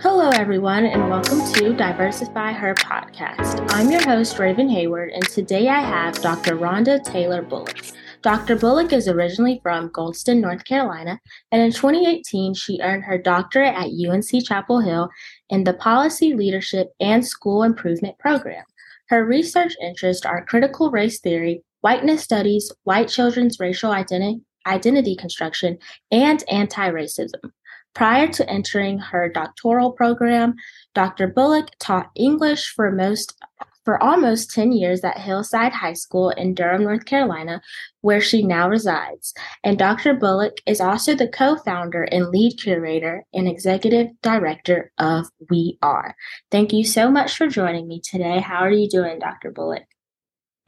Hello, everyone, and welcome to Diversify Her podcast. I'm your host, Raven Hayward, and today I have Dr. Rhonda Taylor Bullock. Dr. Bullock is originally from Goldston, North Carolina, and in 2018, she earned her doctorate at UNC Chapel Hill in the Policy Leadership and School Improvement program. Her research interests are critical race theory, whiteness studies, white children's racial identity, identity construction, and anti racism. Prior to entering her doctoral program, Dr. Bullock taught English for most for almost 10 years at Hillside High School in Durham, North Carolina, where she now resides. And Dr. Bullock is also the co founder and lead curator and executive director of We Are. Thank you so much for joining me today. How are you doing, Dr. Bullock?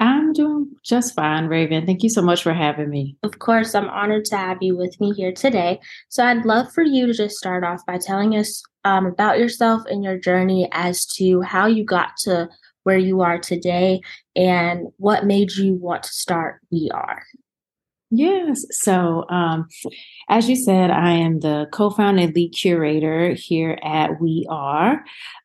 I'm doing just fine, Raven. Thank you so much for having me. Of course, I'm honored to have you with me here today. So, I'd love for you to just start off by telling us um, about yourself and your journey as to how you got to where you are today and what made you want to start We Are. Yes. So, um, as you said, I am the co founder and lead curator here at We Are.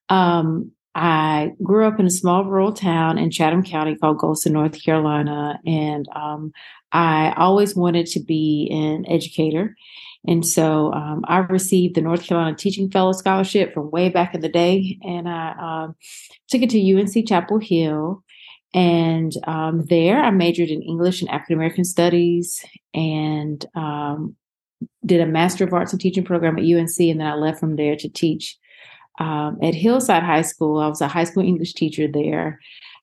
Um, I grew up in a small rural town in Chatham County called Goldston, North Carolina, and um, I always wanted to be an educator. And so um, I received the North Carolina Teaching Fellow Scholarship from way back in the day, and I um, took it to UNC Chapel Hill. And um, there I majored in English and African American Studies and um, did a Master of Arts in Teaching program at UNC. And then I left from there to teach um, at Hillside High School. I was a high school English teacher there.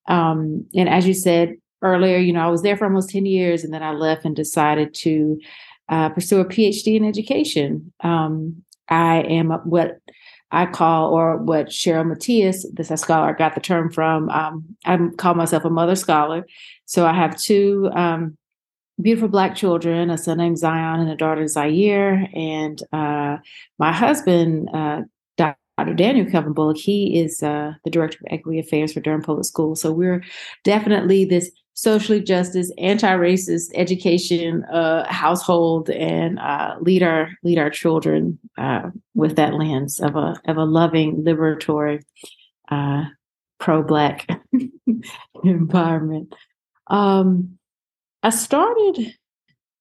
Um, and as you said earlier, you know, I was there for almost 10 years and then I left and decided to uh, pursue a PhD in education. Um, I am what I call, or what Cheryl Matias, this scholar, got the term from. Um, I call myself a mother scholar. So I have two um, beautiful black children, a son named Zion and a daughter Zaire. And uh, my husband, uh, Dr. Daniel Kelvin Bullock, he is uh, the director of equity affairs for Durham Public Schools. So we're definitely this socially justice, anti-racist education uh, household, and uh, lead our lead our children uh, with that lens of a of a loving, liberatory, uh, pro-black environment. Um, I started.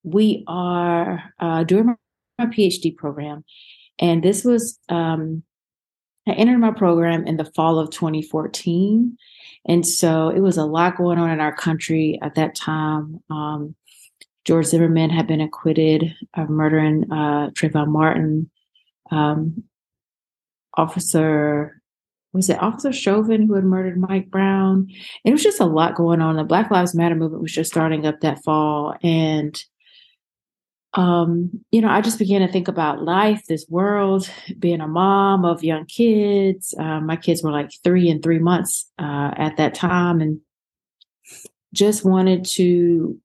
We are uh, doing my PhD program, and this was um, I entered my program in the fall of 2014. And so it was a lot going on in our country at that time. Um, George Zimmerman had been acquitted of murdering uh, Trayvon Martin. Um, Officer, was it Officer Chauvin who had murdered Mike Brown? It was just a lot going on. The Black Lives Matter movement was just starting up that fall. And um, you know, I just began to think about life, this world, being a mom of young kids. Uh, my kids were like three and three months uh, at that time, and just wanted to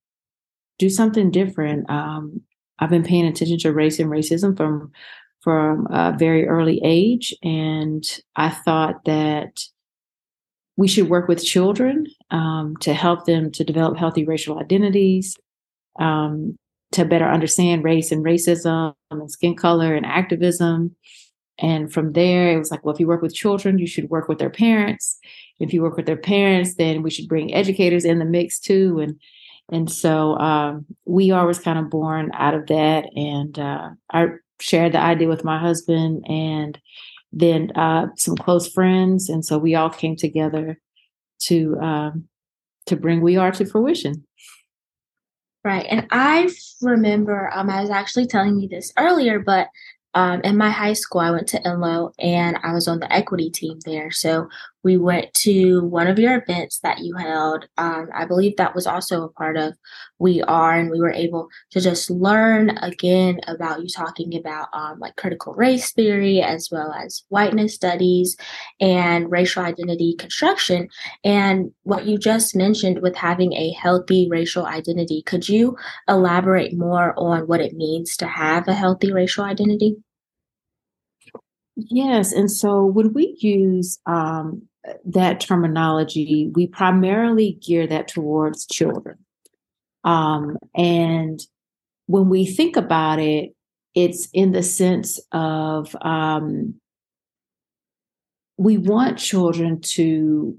do something different. Um, I've been paying attention to race and racism from from a very early age, and I thought that we should work with children um, to help them to develop healthy racial identities. Um, to better understand race and racism and skin color and activism. And from there, it was like, well, if you work with children, you should work with their parents. If you work with their parents, then we should bring educators in the mix too. And and so um, we are was kind of born out of that. And uh, I shared the idea with my husband and then uh, some close friends. And so we all came together to um, to bring We Are to fruition. Right. And I remember, um, I was actually telling you this earlier, but um, in my high school, I went to Enloe and I was on the equity team there. So we went to one of your events that you held. Um, I believe that was also a part of We Are, and we were able to just learn again about you talking about um, like critical race theory as well as whiteness studies and racial identity construction. And what you just mentioned with having a healthy racial identity, could you elaborate more on what it means to have a healthy racial identity? Yes. And so when we use um, that terminology, we primarily gear that towards children. Um, and when we think about it, it's in the sense of um, we want children to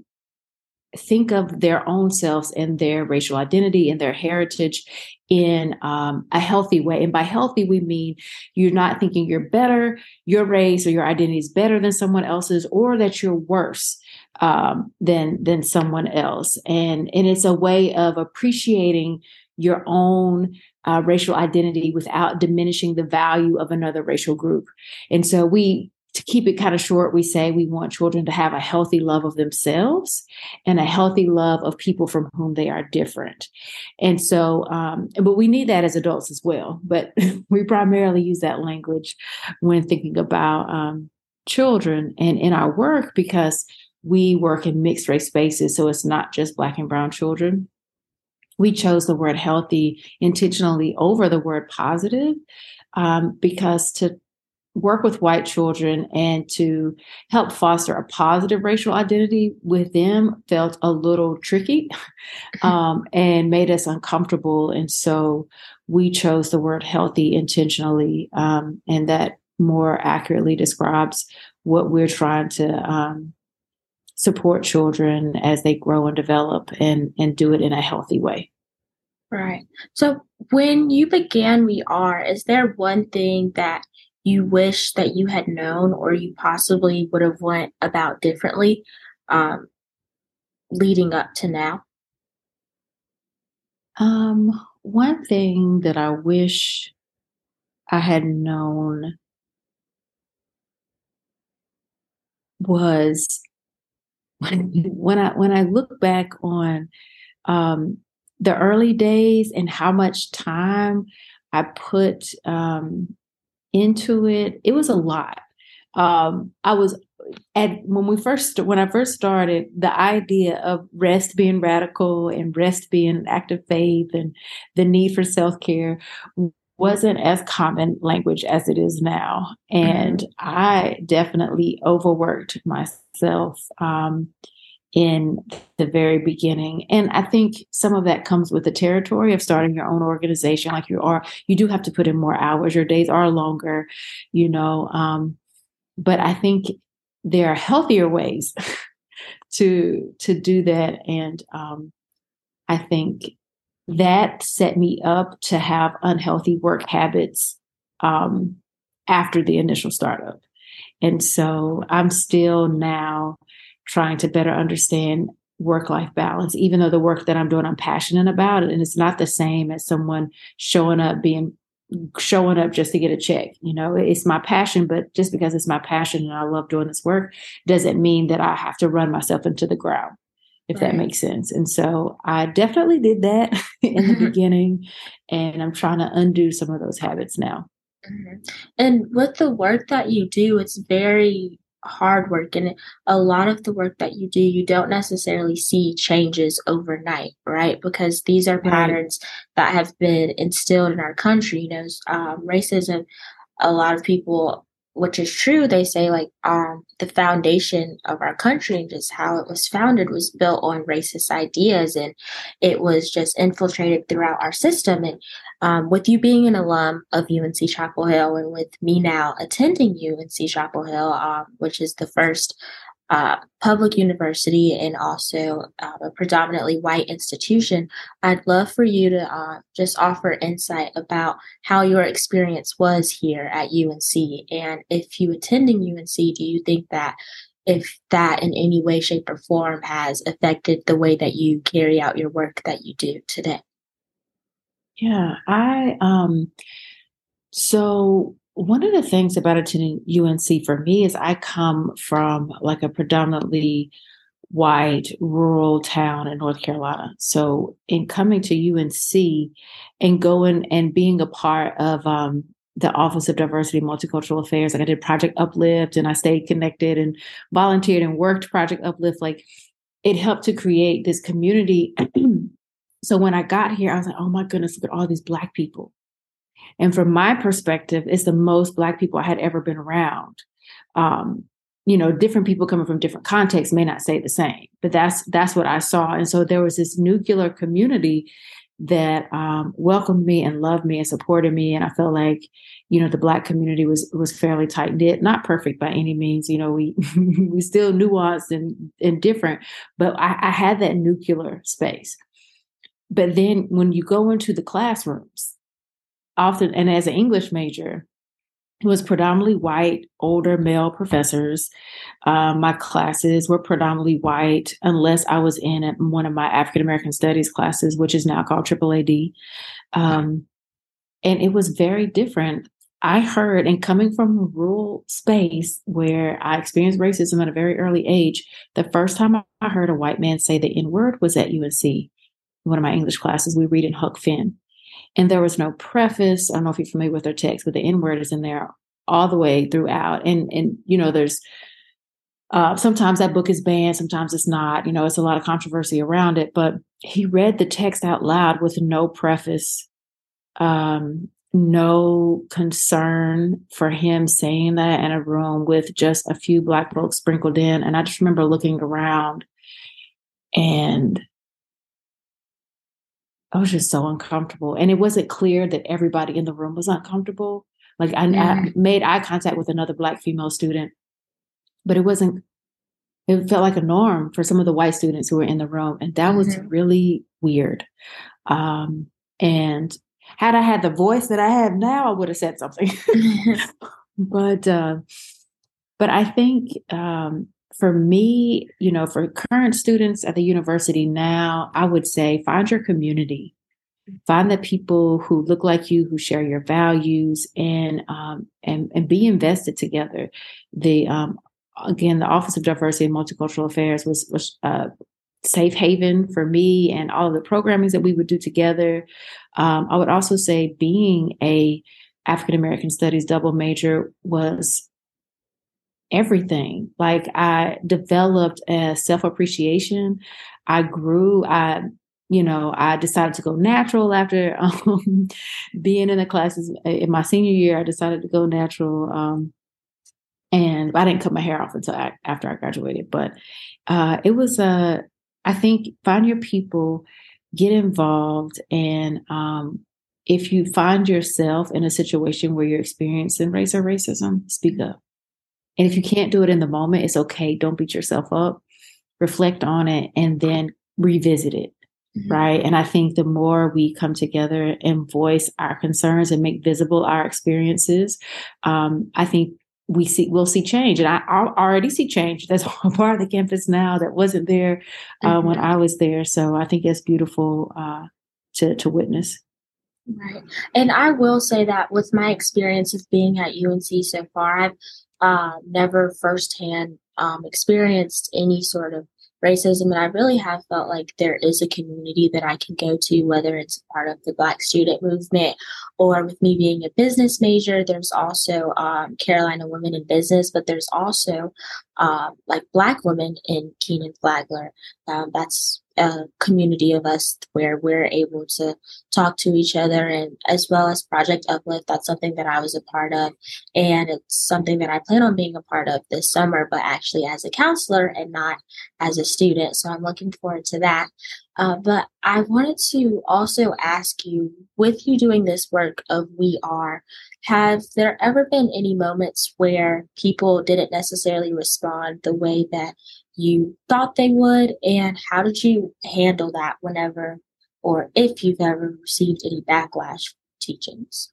think of their own selves and their racial identity and their heritage in um, a healthy way. And by healthy, we mean you're not thinking you're better, your race or your identity is better than someone else's, or that you're worse um, than than someone else. And and it's a way of appreciating your own uh, racial identity without diminishing the value of another racial group. And so we to keep it kind of short, we say we want children to have a healthy love of themselves and a healthy love of people from whom they are different. And so, um, but we need that as adults as well. But we primarily use that language when thinking about um, children and in our work because we work in mixed race spaces. So it's not just Black and Brown children. We chose the word healthy intentionally over the word positive um, because to work with white children and to help foster a positive racial identity with them felt a little tricky um, and made us uncomfortable. And so we chose the word healthy intentionally, um, and that more accurately describes what we're trying to um, support children as they grow and develop and, and do it in a healthy way. Right. So when you began We Are, is there one thing that you wish that you had known or you possibly would have went about differently um, leading up to now? Um, one thing that I wish I had known was when, when I when I look back on um, the early days and how much time I put um, into it. It was a lot. Um, I was at when we first when I first started, the idea of rest being radical and rest being an act of faith and the need for self care wasn't as common language as it is now, and mm-hmm. I definitely overworked myself. Um, in the very beginning. And I think some of that comes with the territory of starting your own organization. Like you are, you do have to put in more hours. Your days are longer, you know. Um, but I think there are healthier ways to to do that. And um, I think that set me up to have unhealthy work habits um, after the initial startup. And so I'm still now trying to better understand work life balance, even though the work that I'm doing, I'm passionate about it. And it's not the same as someone showing up, being showing up just to get a check. You know, it's my passion, but just because it's my passion and I love doing this work doesn't mean that I have to run myself into the ground, if right. that makes sense. And so I definitely did that in the beginning, and I'm trying to undo some of those habits now. Mm-hmm. And with the work that you do, it's very hard work and a lot of the work that you do you don't necessarily see changes overnight right? Because these are patterns that have been instilled in our country. You know um, racism a lot of people which is true they say like um, the foundation of our country and just how it was founded was built on racist ideas and it was just infiltrated throughout our system. And um, with you being an alum of UNC Chapel Hill and with me now attending UNC Chapel Hill, um, which is the first uh, public university and also uh, a predominantly white institution, I'd love for you to uh, just offer insight about how your experience was here at UNC. And if you attending UNC, do you think that if that in any way, shape, or form has affected the way that you carry out your work that you do today? Yeah, I um so one of the things about attending UNC for me is I come from like a predominantly white rural town in North Carolina. So in coming to UNC and going and being a part of um, the Office of Diversity and Multicultural Affairs, like I did Project Uplift and I stayed connected and volunteered and worked Project Uplift, like it helped to create this community So when I got here, I was like, oh my goodness, look at all these Black people. And from my perspective, it's the most Black people I had ever been around. Um, you know, different people coming from different contexts may not say the same, but that's that's what I saw. And so there was this nuclear community that um, welcomed me and loved me and supported me. And I felt like, you know, the black community was was fairly tight knit, not perfect by any means. You know, we we still nuanced and and different, but I, I had that nuclear space. But then when you go into the classrooms, often and as an English major, it was predominantly white, older male professors. Um, my classes were predominantly white, unless I was in one of my African American Studies classes, which is now called AAAD. Um, and it was very different. I heard, and coming from a rural space where I experienced racism at a very early age, the first time I heard a white man say the N word was at UNC. One of my English classes, we read in Huck Finn. And there was no preface. I don't know if you're familiar with their text, but the N word is in there all the way throughout. And and you know, there's uh, sometimes that book is banned, sometimes it's not. You know, it's a lot of controversy around it. But he read the text out loud with no preface, um, no concern for him saying that in a room with just a few black folks sprinkled in. And I just remember looking around and I was just so uncomfortable. And it wasn't clear that everybody in the room was uncomfortable. Like I, I made eye contact with another black female student, but it wasn't, it felt like a norm for some of the white students who were in the room. And that mm-hmm. was really weird. Um, and had I had the voice that I have now, I would have said something. but, uh, but I think um, for me, you know, for current students at the university now, I would say find your community. Find the people who look like you, who share your values, and um, and and be invested together. The um, again, the Office of Diversity and Multicultural Affairs was was uh, safe haven for me, and all of the programmings that we would do together. Um, I would also say being a African American Studies double major was everything. Like I developed a self appreciation. I grew. I, you know, I decided to go natural after um, being in the classes in my senior year. I decided to go natural. Um, and I didn't cut my hair off until after I graduated. But uh, it was a, uh, I think, find your people, get involved, and um, if you find yourself in a situation where you're experiencing race or racism, speak up. And if you can't do it in the moment, it's okay. Don't beat yourself up. Reflect on it and then revisit it. Mm-hmm. Right. And I think the more we come together and voice our concerns and make visible our experiences, um, I think we see we'll see change. And I, I already see change. That's a part of the campus now that wasn't there uh, mm-hmm. when I was there. So I think it's beautiful uh, to to witness. Right. And I will say that with my experience of being at UNC so far, I've uh, never firsthand um, experienced any sort of racism and i really have felt like there is a community that i can go to whether it's part of the black student movement or with me being a business major. There's also um, carolina women in business but there's also uh, like black women in Kenan Flagler. Um, that's a community of us where we're able to talk to each other and as well as project uplift. That's something that i was a part of and it's something that i plan on being a part of this summer but actually as a counselor and not as a student. So i'm looking forward to that. Uh, but i wanted to also ask you with you doing this work of we are have there ever been any moments where people didn't necessarily respond the way that you thought they would? And how did you handle that whenever or if you've ever received any backlash teachings?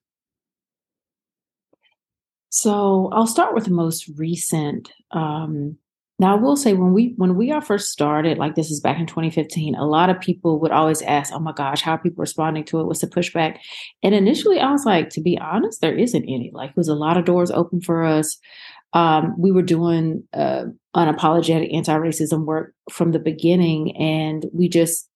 So I'll start with the most recent. Um, now I will say when we when we all first started, like this is back in 2015, a lot of people would always ask, "Oh my gosh, how are people responding to it? What's the pushback?" And initially, I was like, to be honest, there isn't any. Like, it was a lot of doors open for us um, we were doing uh, unapologetic anti-racism work from the beginning and we just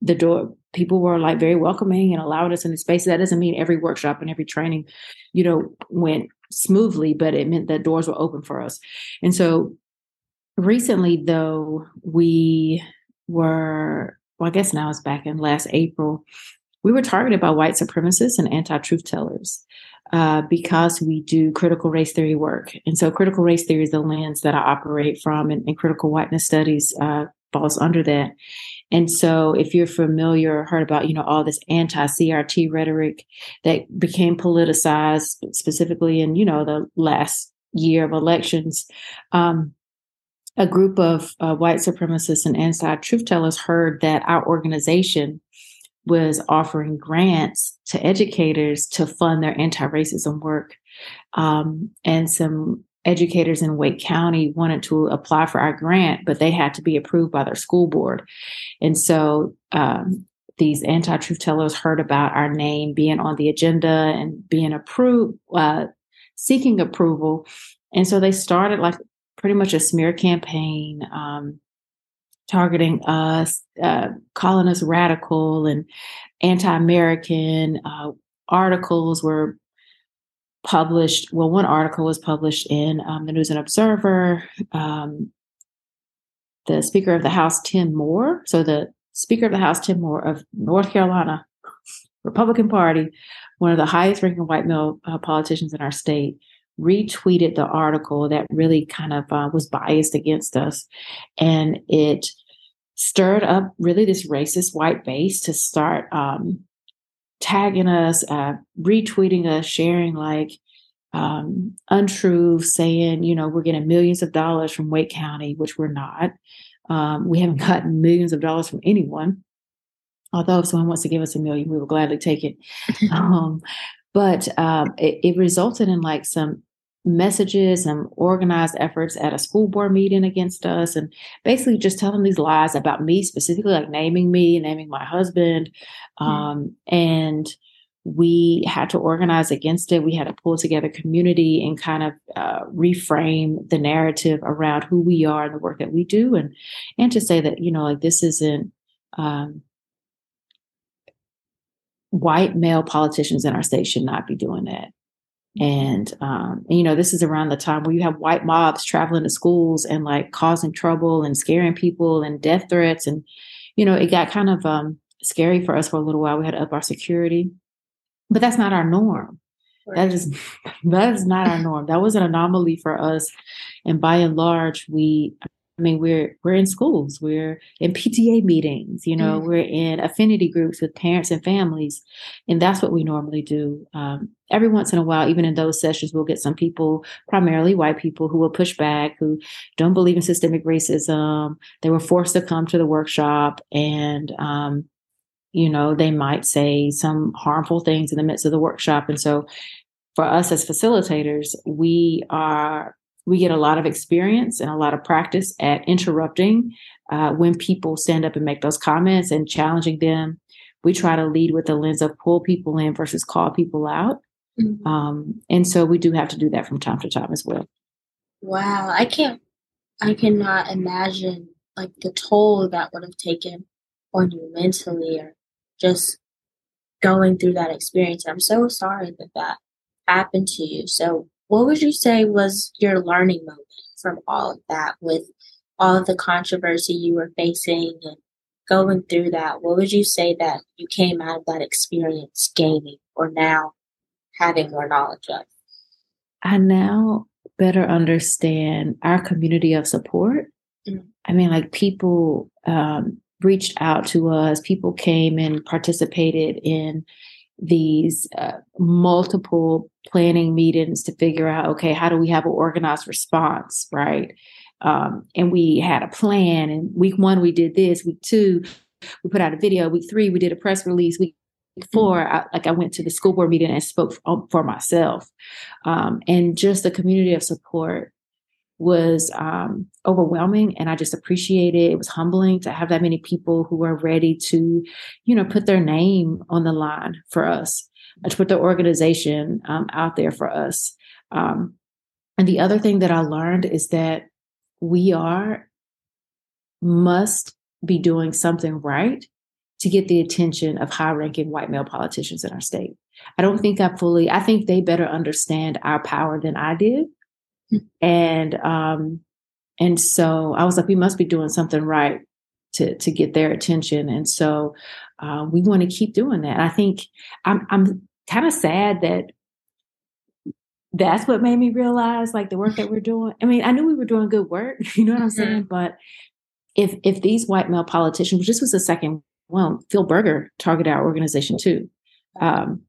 the door people were like very welcoming and allowed us in the space that doesn't mean every workshop and every training you know went smoothly but it meant that doors were open for us and so recently though we were well i guess now it's back in last april we were targeted by white supremacists and anti-truth tellers uh, because we do critical race theory work. And so, critical race theory is the lens that I operate from, and, and critical whiteness studies uh, falls under that. And so if you're familiar or heard about, you know, all this anti-CRT rhetoric that became politicized specifically in, you know, the last year of elections, um, a group of uh, white supremacists and inside truth tellers heard that our organization was offering grants to educators to fund their anti-racism work um, and some educators in Wake County wanted to apply for our grant, but they had to be approved by their school board. And so um, these anti truth tellers heard about our name being on the agenda and being approved, uh, seeking approval. And so they started like pretty much a smear campaign. Um, targeting us, uh, calling us radical and anti-American. Uh, articles were published. Well, one article was published in um, the News and Observer. Um, the Speaker of the House, Tim Moore, so the Speaker of the House, Tim Moore of North Carolina, Republican Party, one of the highest ranking white male uh, politicians in our state, retweeted the article that really kind of uh, was biased against us. And it stirred up really this racist white base to start um, tagging us, uh, retweeting us, sharing like um, untruths, saying, you know, we're getting millions of dollars from Wake County, which we're not. Um, we haven't gotten millions of dollars from anyone. Although if someone wants to give us a million, we will gladly take it. um, but um, it, it, resulted in like some messages and organized efforts at a school board meeting against us and basically just telling these lies about me specifically like naming me naming my husband mm-hmm. um, and we had to organize against it we had to pull together community and kind of uh, reframe the narrative around who we are and the work that we do and and to say that you know like this isn't um, white male politicians in our state should not be doing that and, um, and, you know, this is around the time where you have white mobs traveling to schools and like causing trouble and scaring people and death threats. And, you know, it got kind of um, scary for us for a little while. We had to up our security, but that's not our norm. That is that is not our norm. That was an anomaly for us. And by and large, we I mean, we're we're in schools, we're in PTA meetings, you know, mm we're in affinity groups with parents and families, and that's what we normally do. Um, every once in a while, even in those sessions, we'll get some people, primarily white people, who will push back, who don't believe in systemic racism. They were forced to come to the workshop, and um, you know, they might say some harmful things in the midst of the workshop, and so. For us as facilitators, we are we get a lot of experience and a lot of practice at interrupting uh, when people stand up and make those comments and challenging them. We try to lead with the lens of pull people in versus call people out. Mm-hmm. Um, and so we do have to do that from time to time as well. Wow. I can't, I cannot imagine like the toll that would have taken on you mentally or just going through that experience. I'm so sorry that that happened to you. So what would you say was your learning moment from all of that with all of the controversy you were facing and going through that? What would you say that you came out of that experience gaining or now having more knowledge of? I now better understand our community of support. Mm-hmm. I mean, like people um, reached out to us, people came and participated in these uh, multiple planning meetings to figure out okay how do we have an organized response right? Um, and we had a plan and week one we did this week two we put out a video week three we did a press release week four I, like i went to the school board meeting and spoke for, for myself. Um, and just the community of support was um, overwhelming and i just appreciate it. It was humbling to have that many people who are ready to you know put their name on the line for us uh, to put the organization um, out there for us. Um, and the other thing that i learned is that we are must be doing something right to get the attention of high ranking white male politicians in our state. I don't think i fully i think they better understand our power than i did and um and so I was like, we must be doing something right to to get their attention. And so uh, we want to keep doing that. I think I'm I'm kind of sad that that's what made me realize like the work that we're doing. I mean, I knew we were doing good work, you know what I'm saying? Mm-hmm. But if if these white male politicians, which this was the second well, Phil Berger targeted our organization too. Um,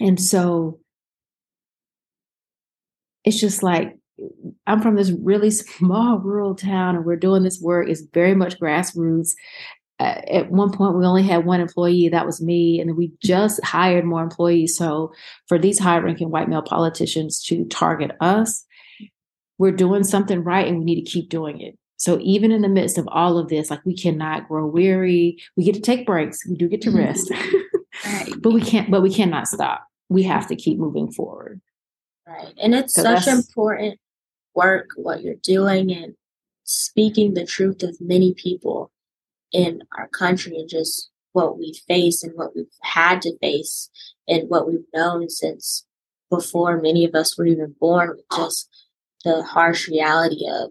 and so it's just like I'm from this really small rural town and we're doing this work. It's very much grassroots. Uh, at one point, we only had one employee, that was me, and we just hired more employees. So, for these high ranking white male politicians to target us, we're doing something right and we need to keep doing it. So even in the midst of all of this, like we cannot grow weary. We get to take breaks. We do get to rest. right. but we can't, but we cannot stop. We have to keep moving forward. Right. And it's so such important work what you're doing and speaking the truth of many people in our country and just what we face and what we've had to face and what we've known since before many of us were even born just the harsh reality of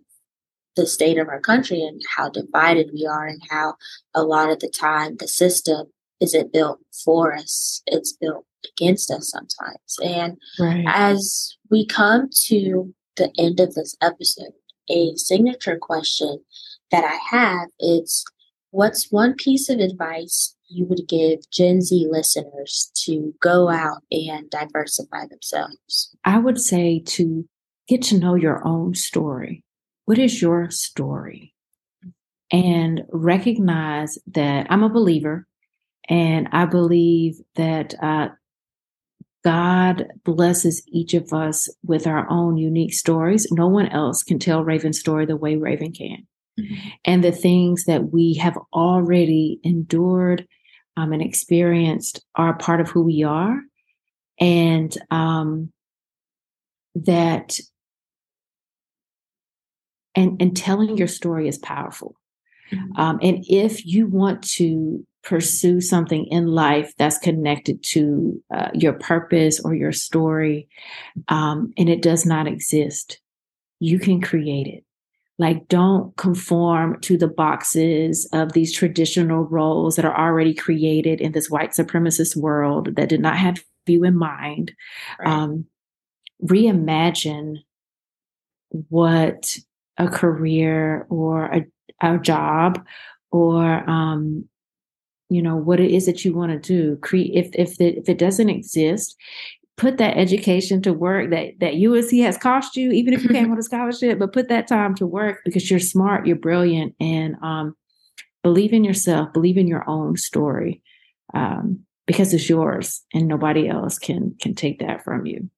the state of our country and how divided we are and how a lot of the time the system isn't built for us it's built against us sometimes and right. as we come to the end of this episode a signature question that i have is what's one piece of advice you would give gen z listeners to go out and diversify themselves i would say to get to know your own story what is your story? And recognize that I'm a believer and I believe that uh, God blesses each of us with our own unique stories. No one else can tell Raven's story the way Raven can. Mm-hmm. And the things that we have already endured um, and experienced are part of who we are. And um, that and and telling your story is powerful mm-hmm. um, and if you want to pursue something in life that's connected to uh, your purpose or your story um, and it does not exist. You can create it. Like don't conform to the boxes of these traditional roles that are already created in this white supremacist world that did not have you in mind. Right. um, reimagine what a career or a, a job or um, you know what it is that you want to do create if if the, if it doesn't exist put that education to work that that UNC has cost you even if you came with a scholarship but put that time to work because you're smart you're brilliant and um, believe in yourself believe in your own story um, because it's yours and nobody else can can take that from you.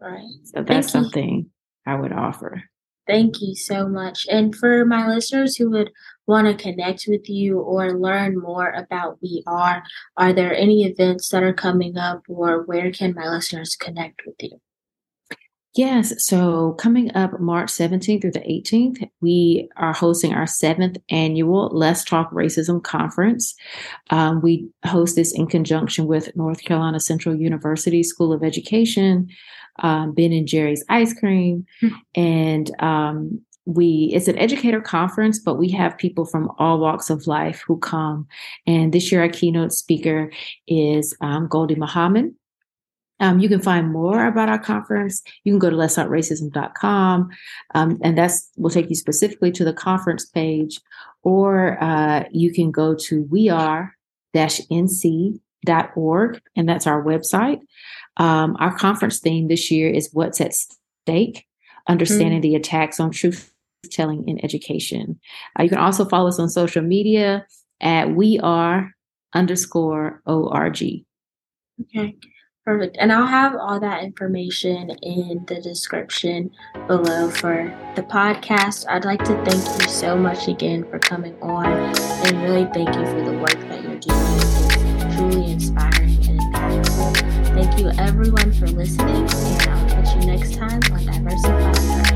Right. So that's Thank something you. I would offer Thank you so much. And for my listeners who would want to connect with you or learn more about We Are, are there any events that are coming up or where can my listeners connect with you? Yes. So coming up March 17th through the 18th, we are hosting our seventh annual Let's Talk Racism Conference. Um, we host this in conjunction with North Carolina Central University School of Education, um, Ben and Jerry's Ice Cream, mm-hmm. and um, we it's an educator conference, but we have people from all walks of life who come. And this year, our keynote speaker is um, Gholdy Muhammad. Um, you can find more about our conference. You can go to letstalkracism.com, um, and that's will take you specifically to the conference page, or uh, you can go to weare-nc.org, and that's our website. Um, our conference theme this year is What's at Stake Understanding mm-hmm. the Attacks on Truth Telling in Education. Uh, you can also follow us on social media at We Are underscore ORG. Okay. Perfect. And I'll have all that information in the description below for the podcast. I'd like to thank you so much again for coming on and really thank you for the work that you're doing. Truly inspiring and impactful. Thank you everyone for listening, and I'll catch you next time on Diversify